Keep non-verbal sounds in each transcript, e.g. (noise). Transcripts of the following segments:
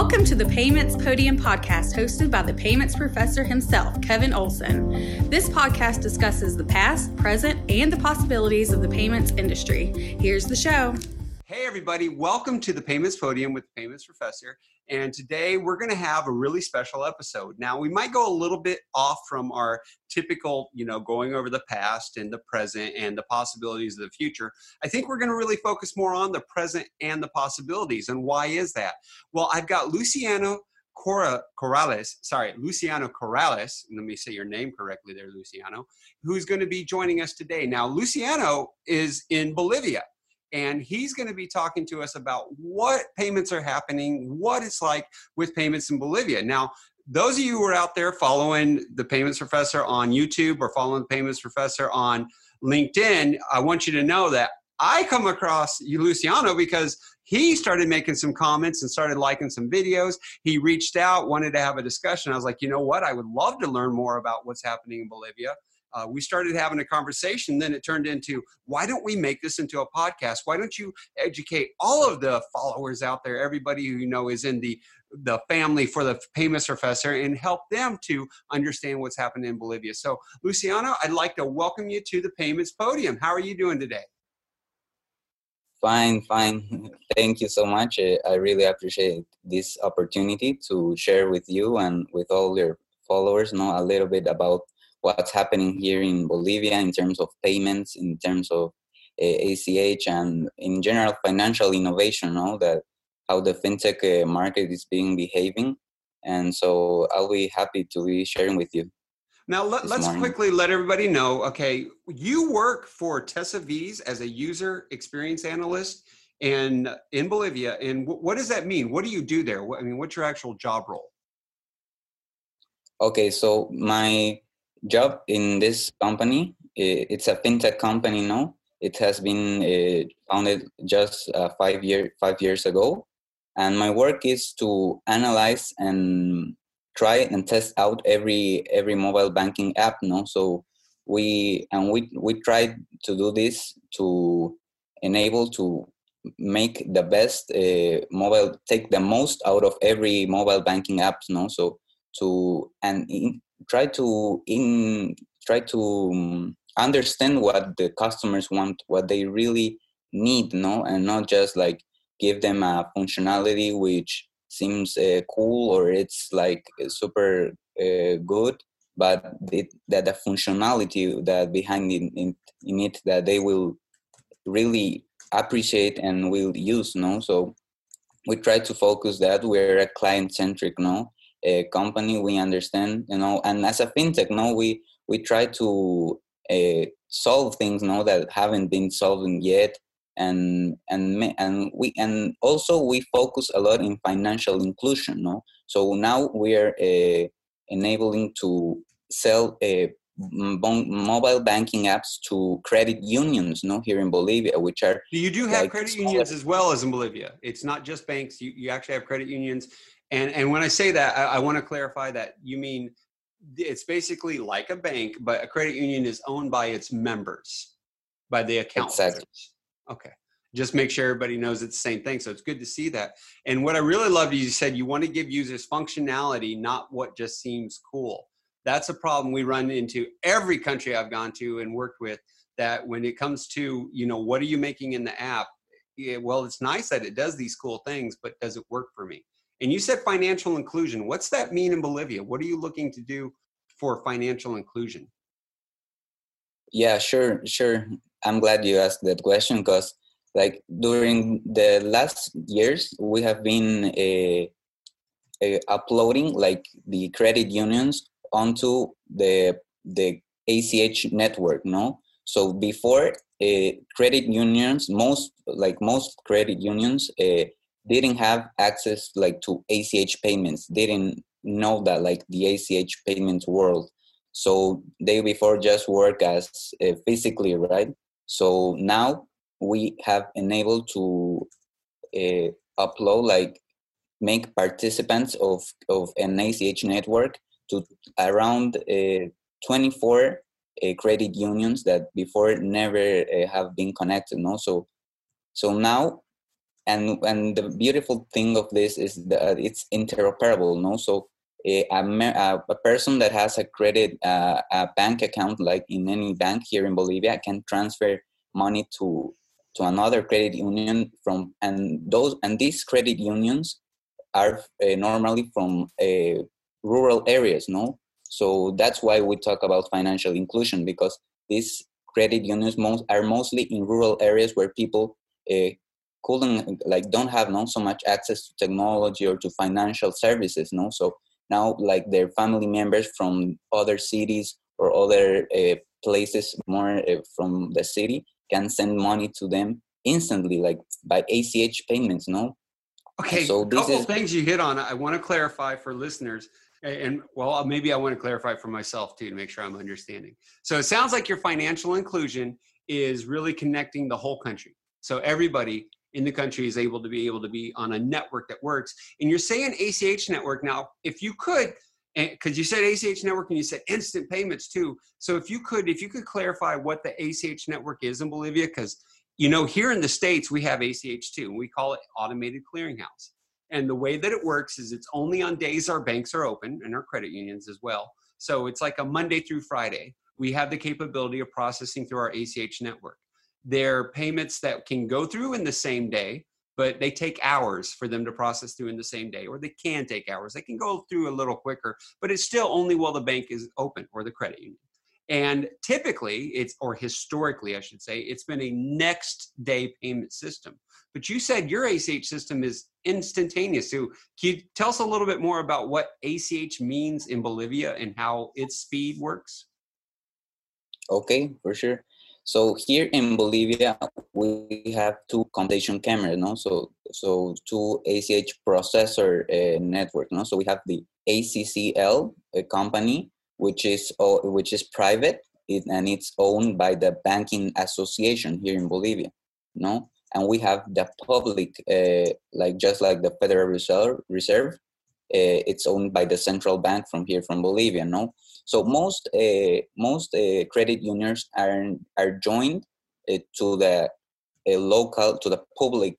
Welcome to the Payments Podium podcast hosted by the payments professor himself, Kevin Olsen. This podcast discusses the past, present, and the possibilities of the payments industry. Here's the show. Hey, everybody, welcome to the Payments Podium with the Payments Professor. And today we're going to have a really special episode. Now, we might go a little bit off from our typical, you know, going over the past and the present and the possibilities of the future. I think we're going to really focus more on the present and the possibilities. And why is that? Well, I've got Luciano Cora, Corrales, sorry, Luciano Corrales, let me say your name correctly there, Luciano, who's going to be joining us today. Now, Luciano is in Bolivia and he's going to be talking to us about what payments are happening, what it's like with payments in Bolivia. Now, those of you who are out there following the Payments Professor on YouTube or following the Payments Professor on LinkedIn, I want you to know that I come across Luciano because he started making some comments and started liking some videos. He reached out, wanted to have a discussion. I was like, you know what? I would love to learn more about what's happening in Bolivia uh, we started having a conversation. Then it turned into, why don't we make this into a podcast? Why don't you educate all of the followers out there, everybody who you know is in the the family for the payments professor, and help them to understand what's happening in Bolivia. So, Luciano, I'd like to welcome you to the payments podium. How are you doing today? Fine, fine. Thank you so much. I really appreciate this opportunity to share with you and with all your followers know a little bit about what's happening here in Bolivia in terms of payments, in terms of uh, eh, ACH, and in general financial innovation. No, that how the fintech uh, market is being behaving, and so I'll be happy to be sharing with you. Now let, us quickly let everybody know. Okay, you work for Tesaviz as a user experience analyst in in Bolivia, and w- what does that mean? What do you do there? What, I mean, what's your actual job role? Okay, so my job in this company. It's a fintech company now. It has been uh, founded just uh, five year five years ago, and my work is to analyze and try and test out every every mobile banking app. No, so we and we we try to do this to enable to make the best uh, mobile take the most out of every mobile banking apps no so to and in, try to in try to um, understand what the customers want what they really need no and not just like give them a functionality which seems uh, cool or it's like super uh, good but it, that the functionality that behind it, in, in it that they will really appreciate and will use no so we try to focus that. We're a client centric no a company we understand you know and as a fintech no we we try to uh, solve things no that haven't been solved yet. And and and we and also we focus a lot in financial inclusion no? So now we are uh, enabling to sell uh, mobile banking apps to credit unions no here in bolivia which are you do have like credit unions as well as in bolivia. It's not just banks. You, you actually have credit unions and and when I say that, I, I want to clarify that you mean it's basically like a bank, but a credit union is owned by its members, by the account exactly. holders. Okay. Just make sure everybody knows it's the same thing. So it's good to see that. And what I really loved is you said you want to give users functionality, not what just seems cool. That's a problem we run into every country I've gone to and worked with. That when it comes to, you know, what are you making in the app? Yeah, well, it's nice that it does these cool things, but does it work for me? And you said financial inclusion. What's that mean in Bolivia? What are you looking to do for financial inclusion? Yeah, sure, sure. I'm glad you asked that question because, like, during the last years, we have been uh, uh, uploading like the credit unions onto the the ACH network. No, so before uh, credit unions, most like most credit unions didn't have access like to ACH payments, didn't know that like the ACH payments world. So they before just work as uh, physically, right? So now we have enabled to uh, upload like make participants of, of an ACH network to around uh, 24 uh, credit unions that before never have been connected. No, so so now and and the beautiful thing of this is that it's interoperable no? So a, a, a person that has a credit uh, a bank account like in any bank here in bolivia can transfer money to to another credit union from and those and these credit unions are uh, normally from uh, rural areas no? So that's why we talk about financial inclusion because these credit unions most are mostly in rural areas where people uh, couldn't like don't have not so much access to technology or to financial services no? So now like their family members from other cities or other uh, places more uh, from the city can send money to them instantly like by ach payments no? Okay so a couple is, things you hit on i want to clarify for listeners and well maybe i want to clarify for myself too to make sure i'm understanding. So it sounds like your financial inclusion is really connecting the whole country. So everybody in the country is able to be able to be on a network that works. And you're saying ACH network now, if you could, eh, because you said ACH network and you said instant payments too. So if you could, if you could clarify what the ACH network is in Bolivia, because you know here in the states we have ACH too, and we call it automated clearinghouse. And the way that it works is it's only on days our banks are open and our credit unions as well. So it's like a Monday through Friday. We have the capability of processing through our ACH network. They're payments that can go through in the same day, but they take hours for them to process through in the same day, or they can take hours. They can go through a little quicker, but it's still only while the bank is open or the credit union. And typically, it's, or historically, I should say, it's been a next day payment system. But you said your ACH system is instantaneous. So, can you tell us a little bit more about what ACH means in Bolivia and how its speed works? Okay, for sure. So here in Bolivia, we have two computation cameras, no? So so two ACH processor uh, network, no? So we have the ACCL company, which is uh, which is private and it's owned by the banking association here in Bolivia, no? And we have the public, uh, like just like the Federal Reserve, Reserve, uh, it's owned by the central bank from here from Bolivia, no? So most uh, most uh, credit unions are are joined uh, to the local to the public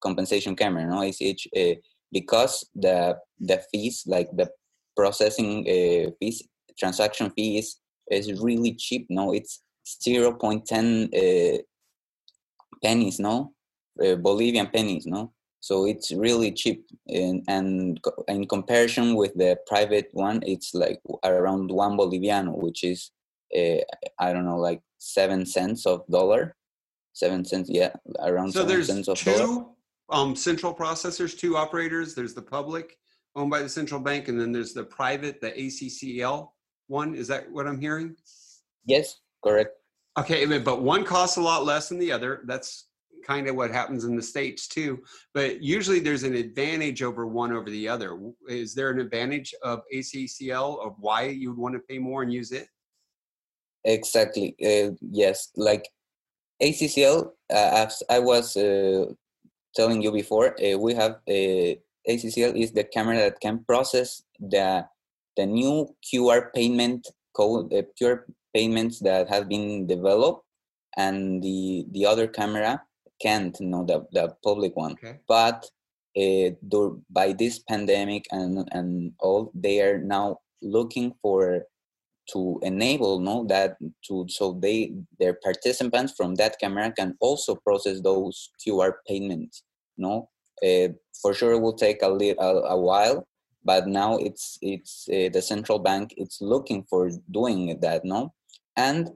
compensation camera, no? ACH, because the the fees like the processing fees, transaction fees is really cheap. No, it's zero point ten pennies, no, Bolivian pennies, no so it's really cheap in, and in comparison with the private one it's like around one boliviano which is uh, i don't know like seven cents of dollar. Seven cents yeah around so there's cents of two um central processors two operators. There's the public owned by the central bank and then there's the private the ACCL one. Is that what i'm hearing? Yes correct. Okay but one costs a lot less than the other. That's kind of what happens in the states too but usually there's an advantage over one over the other. Is there an advantage of ACCL of why you would want to pay more and use it? Exactly uh, yes like ACCL uh, as i was uh, telling you before uh, we have uh, ACCL is the camera that can process the the new qr payment code the qr payments that have been developed and the the other camera can't you know the, the public one. Okay. but uh, by this pandemic and and all they are now looking for to enable no that to so they their participants from that camera can also process those qr payments no? Uh, for sure it will take a little a, a while but now it's it's uh, the central bank it's looking for doing that no? And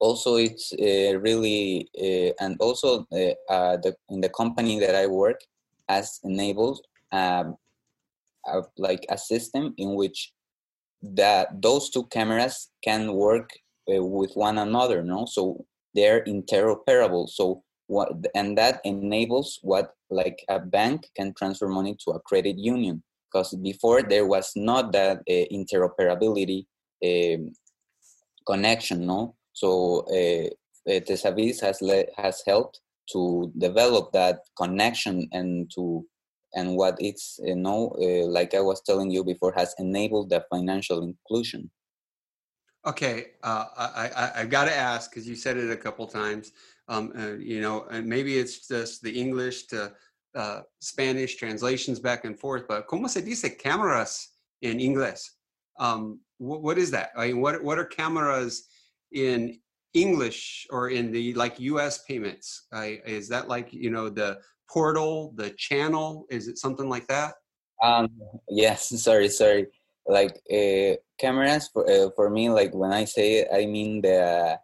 also it's uh, really uh, and also uh, uh, the in the company that I work has enabled um, a, like a system in which that those two cameras can work uh, with one another no? So they're interoperable. So what and that enables what like a bank can transfer money to a credit union. Because before there was not that uh, interoperability um, connection no so uh, Tesavis has has helped to develop that connection and to and what it's you know uh, like I was telling you before has enabled the financial inclusion. Okay, uh, I, I have got to ask because you said it a couple times. Um, uh, you know, and maybe it's just the English to uh, Spanish translations back and forth. But ¿cómo se dice cameras in english Um, what, what is that? I mean, what what are cameras in English or in the like U.S. payments? I, is that like you know the portal, the channel? Is it something like that? Um, yes. Sorry, sorry. Like uh, cameras for uh, for me, like when I say it, I mean the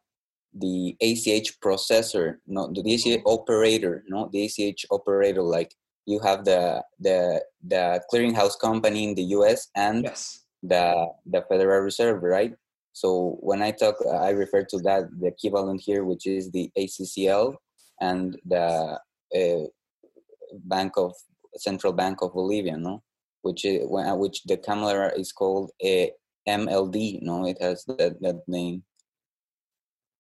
the ACH processor, no, the ACH operator, no, the ACH operator. Like you have the the the clearinghouse company in the U.S. and yes. the the Federal Reserve, right? So when I talk, uh, I refer to that the equivalent here, which is the ACCL and the uh, Bank of Central Bank of Bolivia, no, which is uh, which the camera is called uh, a MLD, no, it has that that name.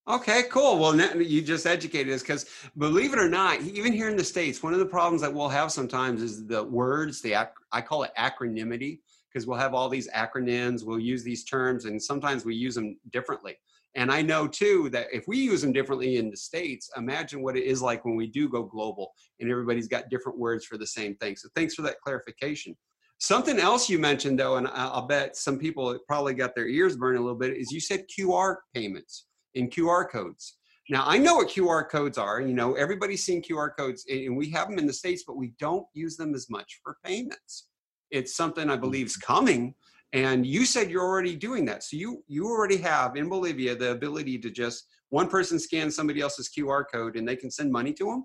Okay, cool. Well, you just educated us because believe it or not, even here in the States, one of the problems that we'll have sometimes is the words, the I call it acronymity because we'll have all these acronyms, we'll use these terms, and sometimes we use them differently. And I know too that if we use them differently in the States, imagine what it is like when we do go global and everybody's got different words for the same thing. So thanks for that clarification. Something else you mentioned though, and I'll bet some people probably got their ears burned a little bit, is you said QR payments in QR codes. Now I know what QR codes are. You know, everybody's seen QR codes, and we have them in the states, but we don't use them as much for payments. It's something I believe is coming, and you said you're already doing that. So you you already have in Bolivia the ability to just one person scan somebody else's QR code and they can send money to them.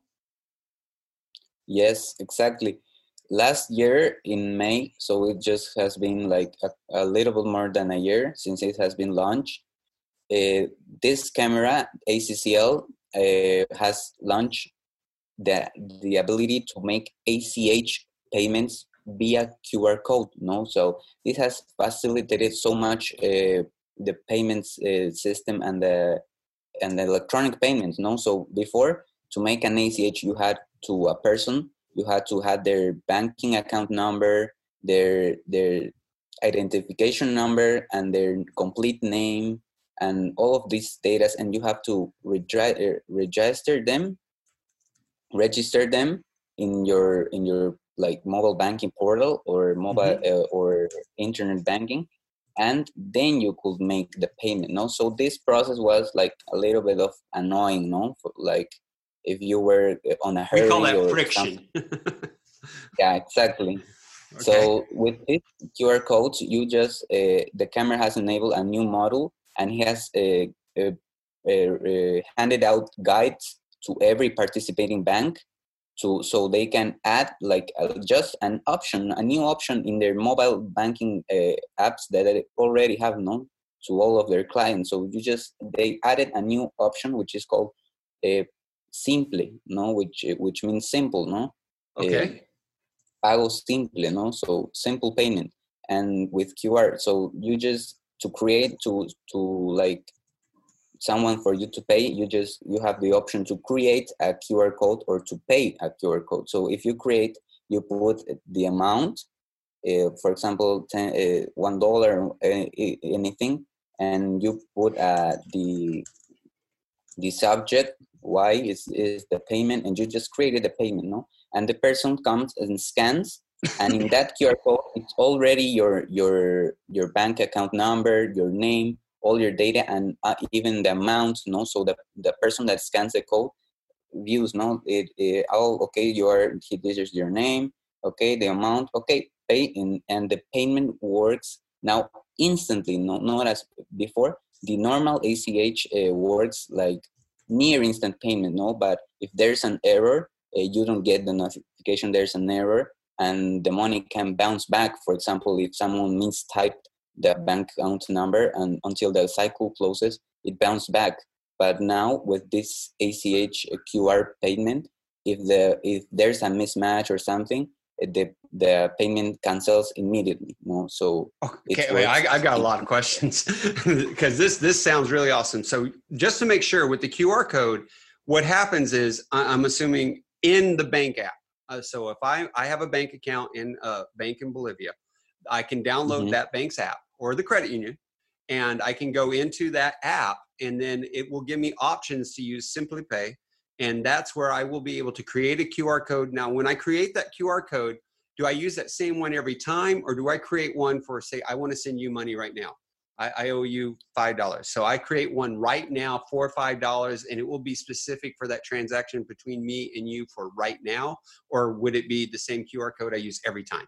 Yes, exactly. Last year in May, so it just has been like a, a little bit more than a year since it has been launched uh, this camera ACCL uh, has launched the the ability to make ACH payments via QR code. No, so this has facilitated so much uh, the payments uh, system and the and the electronic payments. No, so before to make an ACH, you had to a person, you had to have their banking account number, their their identification number, and their complete name and all of these data and you have to register them register them in your in your like mobile banking portal or mobile mm-hmm. uh, or internet banking and then you could make the payment no? So this process was like a little bit of annoying no? For, like if you were uh, on a hurry we call that friction. (laughs) Yeah exactly. Okay. so with this qr codes you just uh, the camera has enabled a new model and he has uh, uh, uh, handed out guides to every participating bank to so they can add like uh, just an option a new option in their mobile banking uh, apps that they already have known to all of their clients. So you just they added a new option which is called uh, simple no which which means simple no? Okay. pago simple no? So simple payment and with qr so you just to create to to like someone for you to pay you just you have the option to create a qr code or to pay a qr code. So if you create you put the amount uh, for example ten, uh, one dollar uh, anything and you put uh, the the subject why is is the payment and you just created the payment no? And the person comes and scans and in that QR code, it's already your your your bank account number, your name, all your data, and uh, even the amount. No, so the the person that scans the code views. No, it, it oh okay, you are this is your name. Okay, the amount. Okay, pay and, and the payment works now instantly. No, not as before. The normal ACH uh, works like near instant payment. No, but if there's an error, uh, you don't get the notification. There's an error and the money can bounce back. For example, if someone mistyped the bank account number and until the cycle closes, it bounced back. But now with this ACH QR payment, if the if there's a mismatch or something, the the payment cancels immediately. You know? So okay, wait, I, have got a lot of questions (laughs) because this this sounds really awesome. So just to make sure with the QR code, what happens is I'm assuming in the bank app uh, so if I, I have a bank account in a bank in Bolivia, I can download mm-hmm. that bank's app or the credit union, and I can go into that app, and then it will give me options to use Simply Pay. and that's where I will be able to create a QR code. Now, when I create that QR code, do I use that same one every time, or do I create one for say I want to send you money right now? I, I owe you five dollars, so I create one right now for five dollars, and it will be specific for that transaction between me and you for right now, or would it be the same QR code I use every time?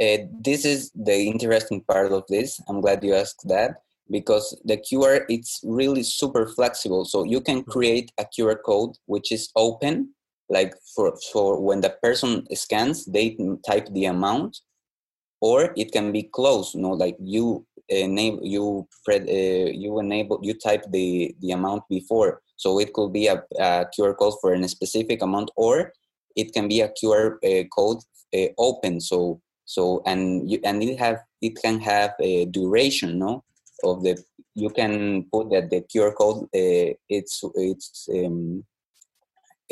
Uh, this is the interesting part of this. I'm glad you asked that because the QR it's really super flexible. So you can mm-hmm. create a QR code which is open, like for for when the person scans, they type the amount, or it can be closed. You know, like you enable you uh, you enable you type the the amount before. So it could be a, a QR code for a specific amount, or it can be a QR uh, code uh, open. So so and you and it have it can have a duration no? Of the you can put that the qr code uh, it's it's um,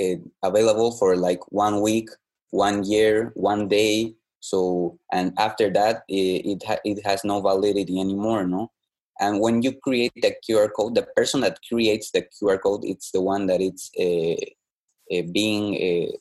uh, available for like one week one year one day. So and after that it it, ha- it has no validity anymore no? And when you create the qr code the person that creates the qr code it's the one that it's uh, uh being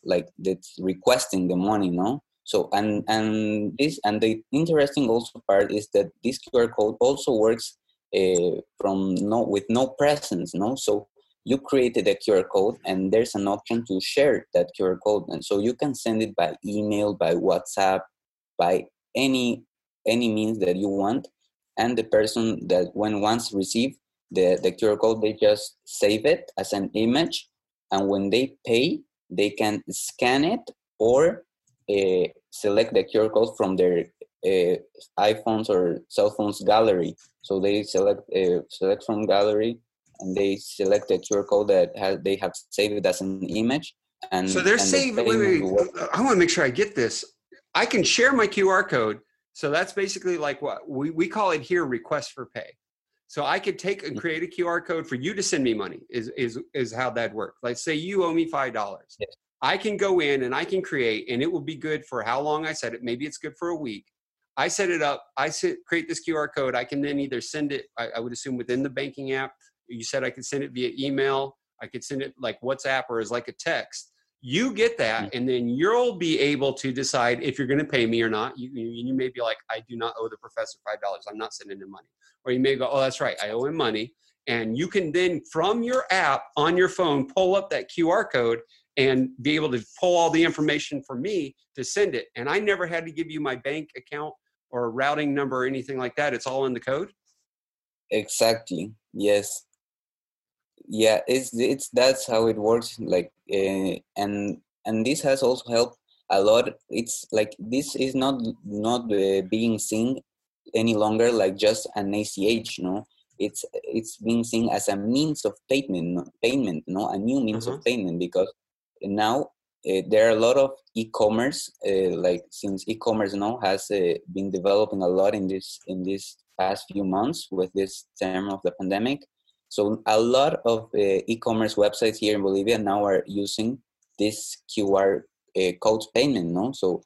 like that's requesting the money no so and and this and the interesting also part is that this QR code also works uh, from no with no presence, no. So you created a QR code and there's an option to share that QR code, and so you can send it by email, by WhatsApp, by any any means that you want. And the person that when once receive the the QR code, they just save it as an image, and when they pay, they can scan it or uh, select the QR code from their uh, iPhones or cell phones gallery. So they select uh, select from gallery and they select the QR code that has they have saved as an image. And so they're and saving. Wait, wait, I want to make sure I get this. I can share my QR code. So that's basically like what we, we call it here request for pay. So I could take and create a QR code for you to send me money is is is how that works. Like say you owe me five dollars. Yes. I can go in and I can create, and it will be good for how long I said it. Maybe it's good for a week. I set it up. I set, create this QR code. I can then either send it. I, I would assume within the banking app. You said I could send it via email. I could send it like WhatsApp or as like a text. You get that, mm. and then you'll be able to decide if you're going to pay me or not. You, you, you may be like, I do not owe the professor five dollars. I'm not sending him money. Or you may go, Oh, that's right. I owe him money. And you can then, from your app on your phone, pull up that QR code and be able to pull all the information for me to send it. And I never had to give you my bank account or routing number or anything like that. It's all in the code. Exactly. Yes. Yeah, it's it's that's how it works. Like, uh, and and this has also helped a lot. It's like this is not not uh, being seen any longer like just an ACH. You know, it's it's being seen as a means of payment. Payment, no, a new means of payment because now uh, there are a lot of e-commerce uh, like since e-commerce now has uh, been developing a lot in this in this past few months with this term of the pandemic. So a lot of e-commerce websites here in bolivia now are using this qr code payment no? So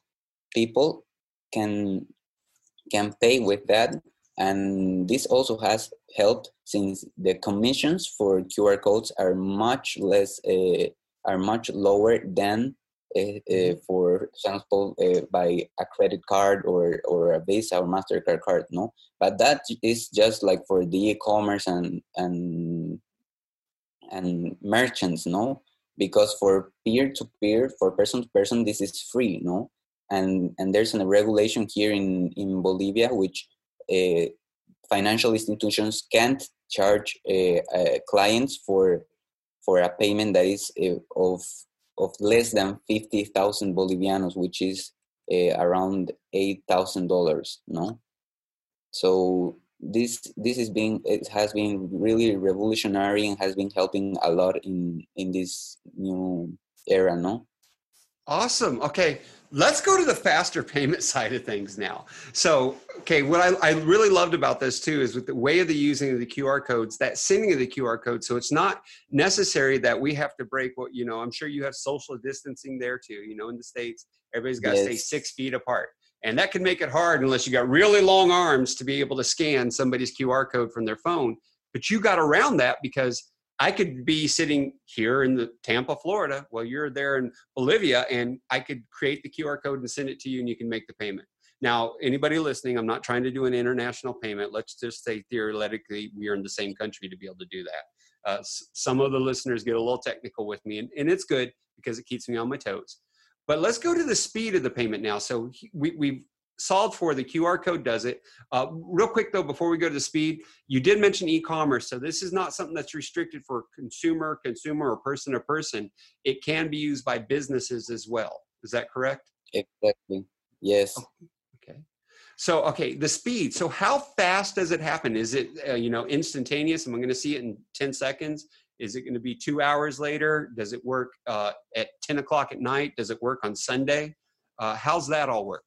people can can pay with that and this also has helped since the commissions for qr codes are much less are much lower than uh, uh, for example uh, by a credit card or or a visa or mastercard card no? But that is just like for the e-commerce and and and merchants no? Because for peer to peer for person to person this is free no? And and there's a regulation here in in bolivia which uh, financial institutions can't charge uh, uh, clients for for a payment that is uh, of of less than 50,000 bolivianos which is uh, around $8,000 no? So this this is being it has been really revolutionary and has been helping a lot in in this new era no awesome okay Let's go to the faster (laughs) payment side of things now. So, okay, what I, I really loved about this too is with the way of the using of the QR codes, that sending of the QR code. So it's not necessary that we have to break what, you know, I'm sure you have social distancing there too. You know, in the States, everybody's got to yes. stay six feet apart. And that can make it hard unless you got really long arms to be able to scan somebody's QR code from their phone. But you got around that because I could be sitting here in the Tampa, Florida, while you're there in Bolivia, and I could create the QR code and send it to you, and you can make the payment. Now, anybody listening, I'm not trying to do an international payment. Let's just say theoretically we are in the same country to be able to do that. Uh, some of the listeners get a little technical with me, and, and it's good because it keeps me on my toes. But let's go to the speed of the payment now. So we, we've solved for the QR code does it. Uh, real quick though, before we go to the speed, you did mention e-commerce. So this is not something that's restricted for consumer, consumer or person to person. It can be used by businesses as well. Is that correct? Exactly. Yes. Oh, okay. So, okay, the speed. So how fast does it happen? Is it, uh, you know, instantaneous? Am I going to see it in 10 seconds? Is it going to be two hours later? Does it work uh, at 10 o'clock at night? Does it work on Sunday? Uh, how's that all work?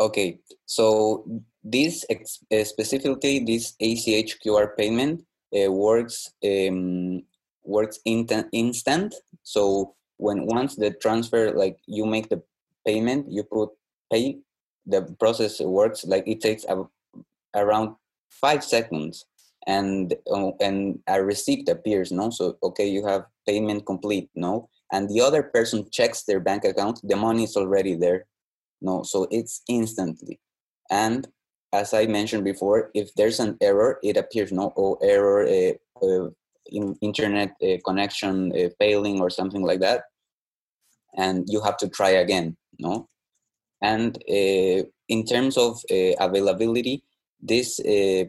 Okay, so this uh, specifically this ACH QR payment uh, works um, works in- instant. So when once the transfer, like you make the payment, you put pay, the process works like it takes a, around five seconds, and uh, and a receipt appears. No, so okay, you have payment complete. No, and the other person checks their bank account. The money is already there no so it's instantly. And as i mentioned before if there's an error it appears no oh, error uh, uh, in internet uh, connection uh, failing or something like that and you have to try again no? And uh, in terms of uh, availability this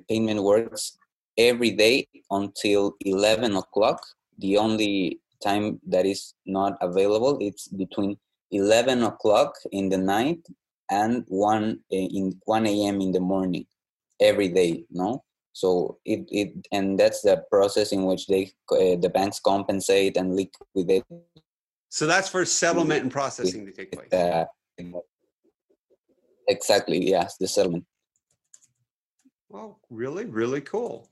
payment works every day until 11 o'clock. The only time that is not available it's between 11 o'clock in the night and 1 eh, in 1 a.m in the morning every day no? So it, it and that's the process in which they uh, the banks compensate and liquidate. So that's for settlement and processing to take place. Uh, exactly yes the settlement. Well really really cool.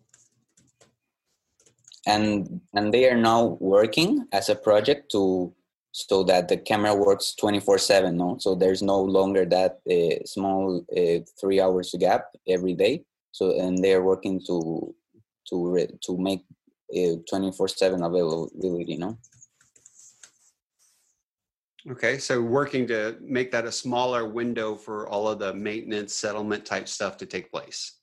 And and they are now working as a project to so that the camera works 24 7 no so there's no longer that uh, small uh, three hours gap every day so and they're working to to re- to make 24 uh, 7 availability no okay so working to make that a smaller window for all of the maintenance settlement type stuff to take place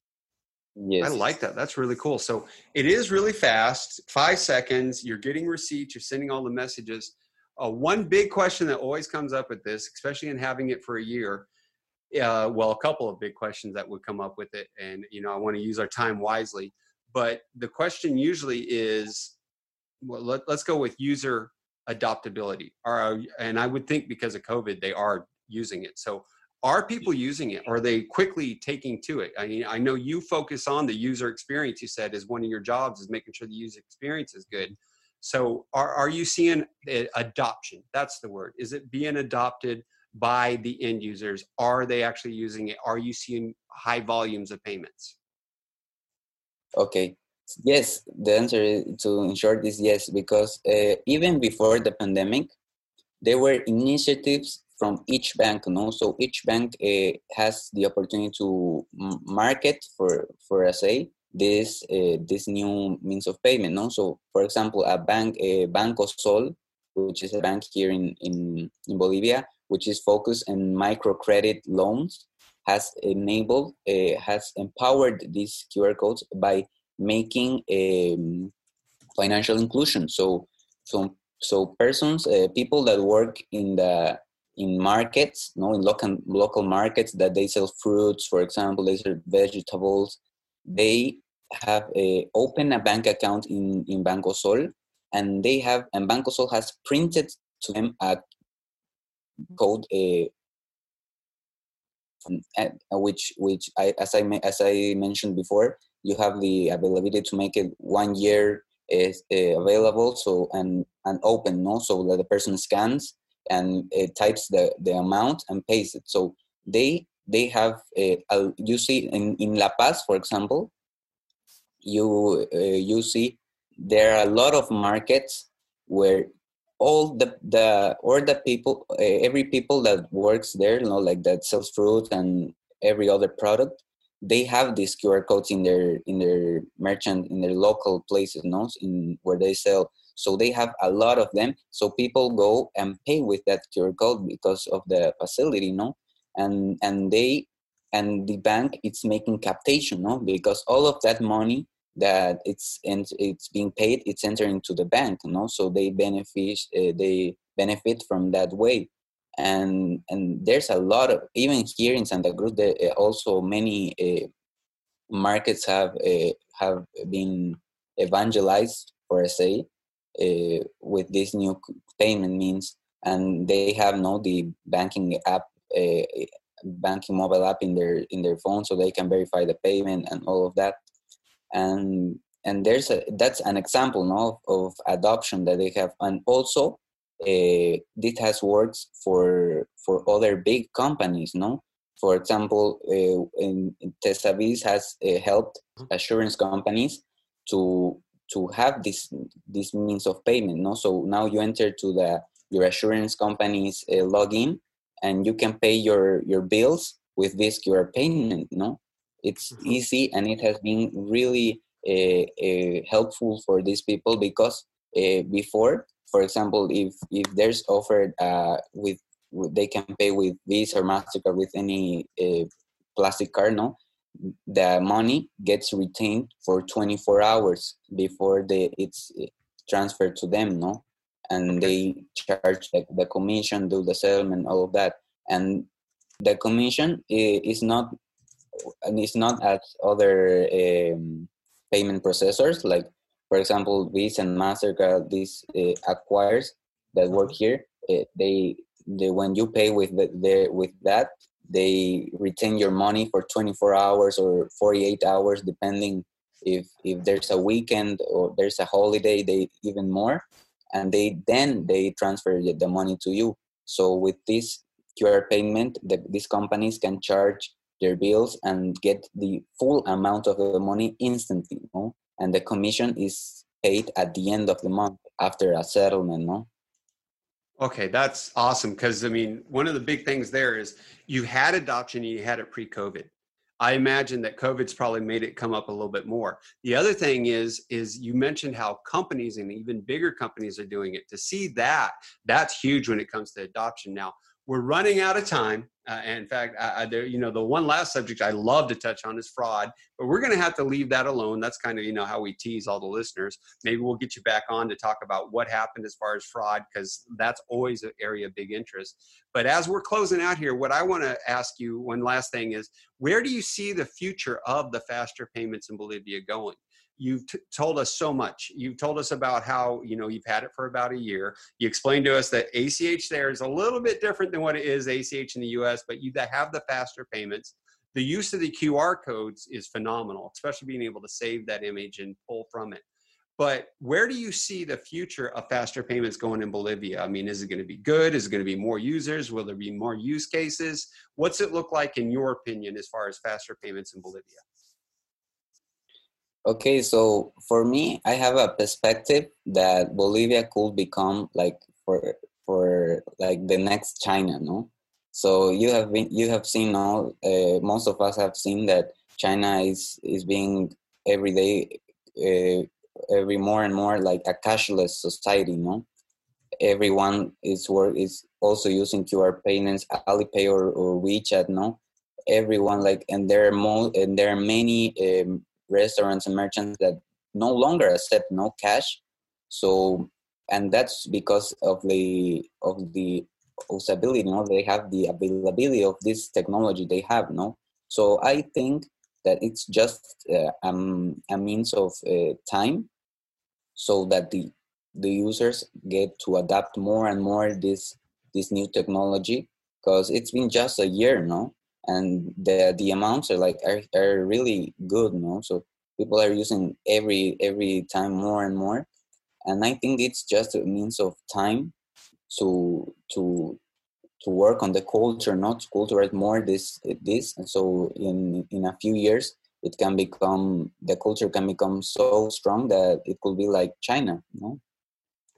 Yes. I like that. That's really cool. So it is really fast, five seconds. You're getting receipts, you're sending all the messages uh, one big question that always comes up with this, especially in having it for a year, uh, well, a couple of big questions that would come up with it, and you know, I want to use our time wisely. But the question usually is, well, let, us go with user adoptability. Are and I would think because of COVID, they are using it. So, are people using it? Are they quickly taking to it? I mean, I know you focus on the user experience. You said is one of your jobs is making sure the user experience is good so are, are you seeing adoption? That's the word. Is it being adopted by the end users? Are they actually using it? Are you seeing high volumes of payments? Okay. Yes, the answer to in short is yes, because uh, even before the pandemic, there were initiatives from each bank. No, so each bank uh, has the opportunity to market for for say this uh, this new means of payment. No, so for example, a bank, a Banco Sol, which is a bank here in in, in Bolivia, which is focused on microcredit loans, has enabled, uh, has empowered these QR codes by making um, financial inclusion. So, so, so persons, uh, people that work in the in markets, no, in local local markets that they sell fruits, for example, they sell vegetables. They have a, open a bank account in, in Banco Sol, and they have and Banco Sol has printed to them a code a which which I as I as I mentioned before, you have the availability to make it one year is uh, available. So and and open, no, so that the person scans and it types the the amount and pays it. So they they have a, a you see in in La Paz, for example, you uh, you see there are a lot of markets where all the the or the people uh, every people that works there you know like that sells fruit and every other product they have these QR codes in their in their merchant in their local places, no, in where they sell. So they have a lot of them. So people go and pay with that QR code because of the facility, no, and and they and the bank it's making captation, no, because all of that money that it's and it's being paid, it's entering to the bank, no, so they benefit uh, they benefit from that way. And and there's a lot of even here in Santa Cruz there uh, also many uh, markets have uh, have been evangelized for say uh, with this new payment means. And they have no the banking app banking mobile app in their in their phone so they can verify the payment and all of that and and there's a that's an example no of adoption that they have. And also uh, this has worked for for other big companies no? For example uh, in, in Tesavis has uh, helped mm-hmm. assurance companies to to have this this means of payment no? So now you enter to the your assurance company's uh, login and you can pay your your bills with this qr payment no it's mm-hmm. easy and it has been really uh, uh, helpful for these people because uh, before for example, if if there's offered uh, with, they can pay with Visa or Mastercard with any uh, plastic card, no, the money gets retained for 24 hours before the it's transferred to them, no, and they charge like the commission, do the settlement, all of that, and the commission is not and it's not as other um, payment processors like for example, Visa and Mastercard, these uh, acquires that work here, uh, they, they when you pay with the, the, with that, they retain your money for 24 hours or 48 hours, depending if if there's a weekend or there's a holiday, they even more, and they then they transfer the money to you. So with this QR payment, the, these companies can charge their bills and get the full amount of the money instantly. Know? and the commission is paid at the end of the month after a settlement no okay that's awesome because i mean one of the big things there is you had adoption you had it pre-covid i imagine that covid's probably made it come up a little bit more the other thing is is you mentioned how companies and even bigger companies are doing it to see that that's huge when it comes to adoption now we're running out of time. Uh, and in fact, I, I, there, you know, the one last subject I love to touch on is fraud, but we're going to have to leave that alone. That's kind of, you know, how we tease all the listeners. Maybe we'll get you back on to talk about what happened as far as fraud, because that's always an area of big interest. But as we're closing out here, what I want to ask you one last thing is where do you see the future of the faster payments in Bolivia going? You've t- told us so much. You've told us about how you know you've had it for about a year. You explained to us that ACH there is a little bit different than what it is ACH in the U.S., but you have the faster payments. The use of the QR codes is phenomenal, especially being able to save that image and pull from it. But where do you see the future of faster payments going in Bolivia? I mean, is it going to be good? Is it going to be more users? Will there be more use cases? What's it look like, in your opinion, as far as faster payments in Bolivia? Okay, so for me, I have a perspective that Bolivia could become like for for like the next China, no? So you have been you have seen all uh, most of us have seen that China is is being every day uh, every more and more like a cashless society, no? Everyone is work is also using QR payments, Alipay or, or WeChat, no? Everyone like and there are more and there are many um, restaurants and merchants that no longer accept no cash. So, and that's because of the of the usability. You know, they have the availability of this technology. They have no. So I think that it's just uh, um, a means of uh, time, so that the the users get to adapt more and more this this new technology because it's been just a year no and the the amounts are like are, are really good no so people are using every every time more and more and i think it's just a means of time to to to work on the culture not to cultivate more this this and so in in a few years it can become the culture can become so strong that it could be like china no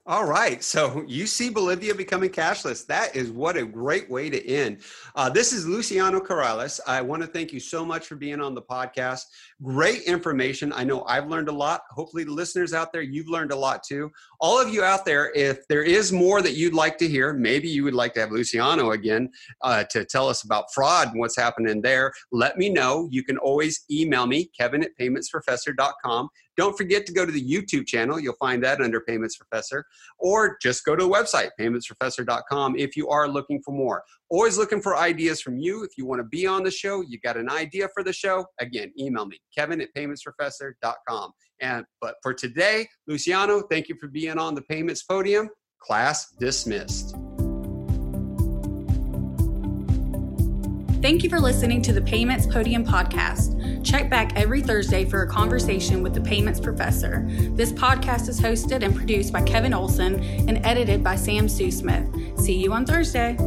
All right. So you see Bolivia becoming cashless. That is what a great way to end. Uh, this is Luciano Corrales. I want to thank you so much for being on the podcast. Great information. I know I've learned a lot. Hopefully, the listeners out there, you've learned a lot too. All of you out there, if there is more that you'd like to hear, maybe you would like to have Luciano again uh, to tell us about fraud and what's happening there, let me know. You can always email me, kevin at paymentsprofessor.com. Don't forget to go to the YouTube channel. You'll find that under Payments Professor, or just go to the website, paymentsprofessor.com, if you are looking for more. Always looking for ideas from you. If you want to be on the show, you got an idea for the show, again, email me, kevin at paymentsprofessor.com. And but for today, Luciano, thank you for being on the payments podium. Class dismissed. Thank you for listening to the Payments Podium podcast. Check back every Thursday for a conversation with the Payments Professor. This podcast is hosted and produced by Kevin Olsen and edited by Sam Sue Smith. See you on Thursday.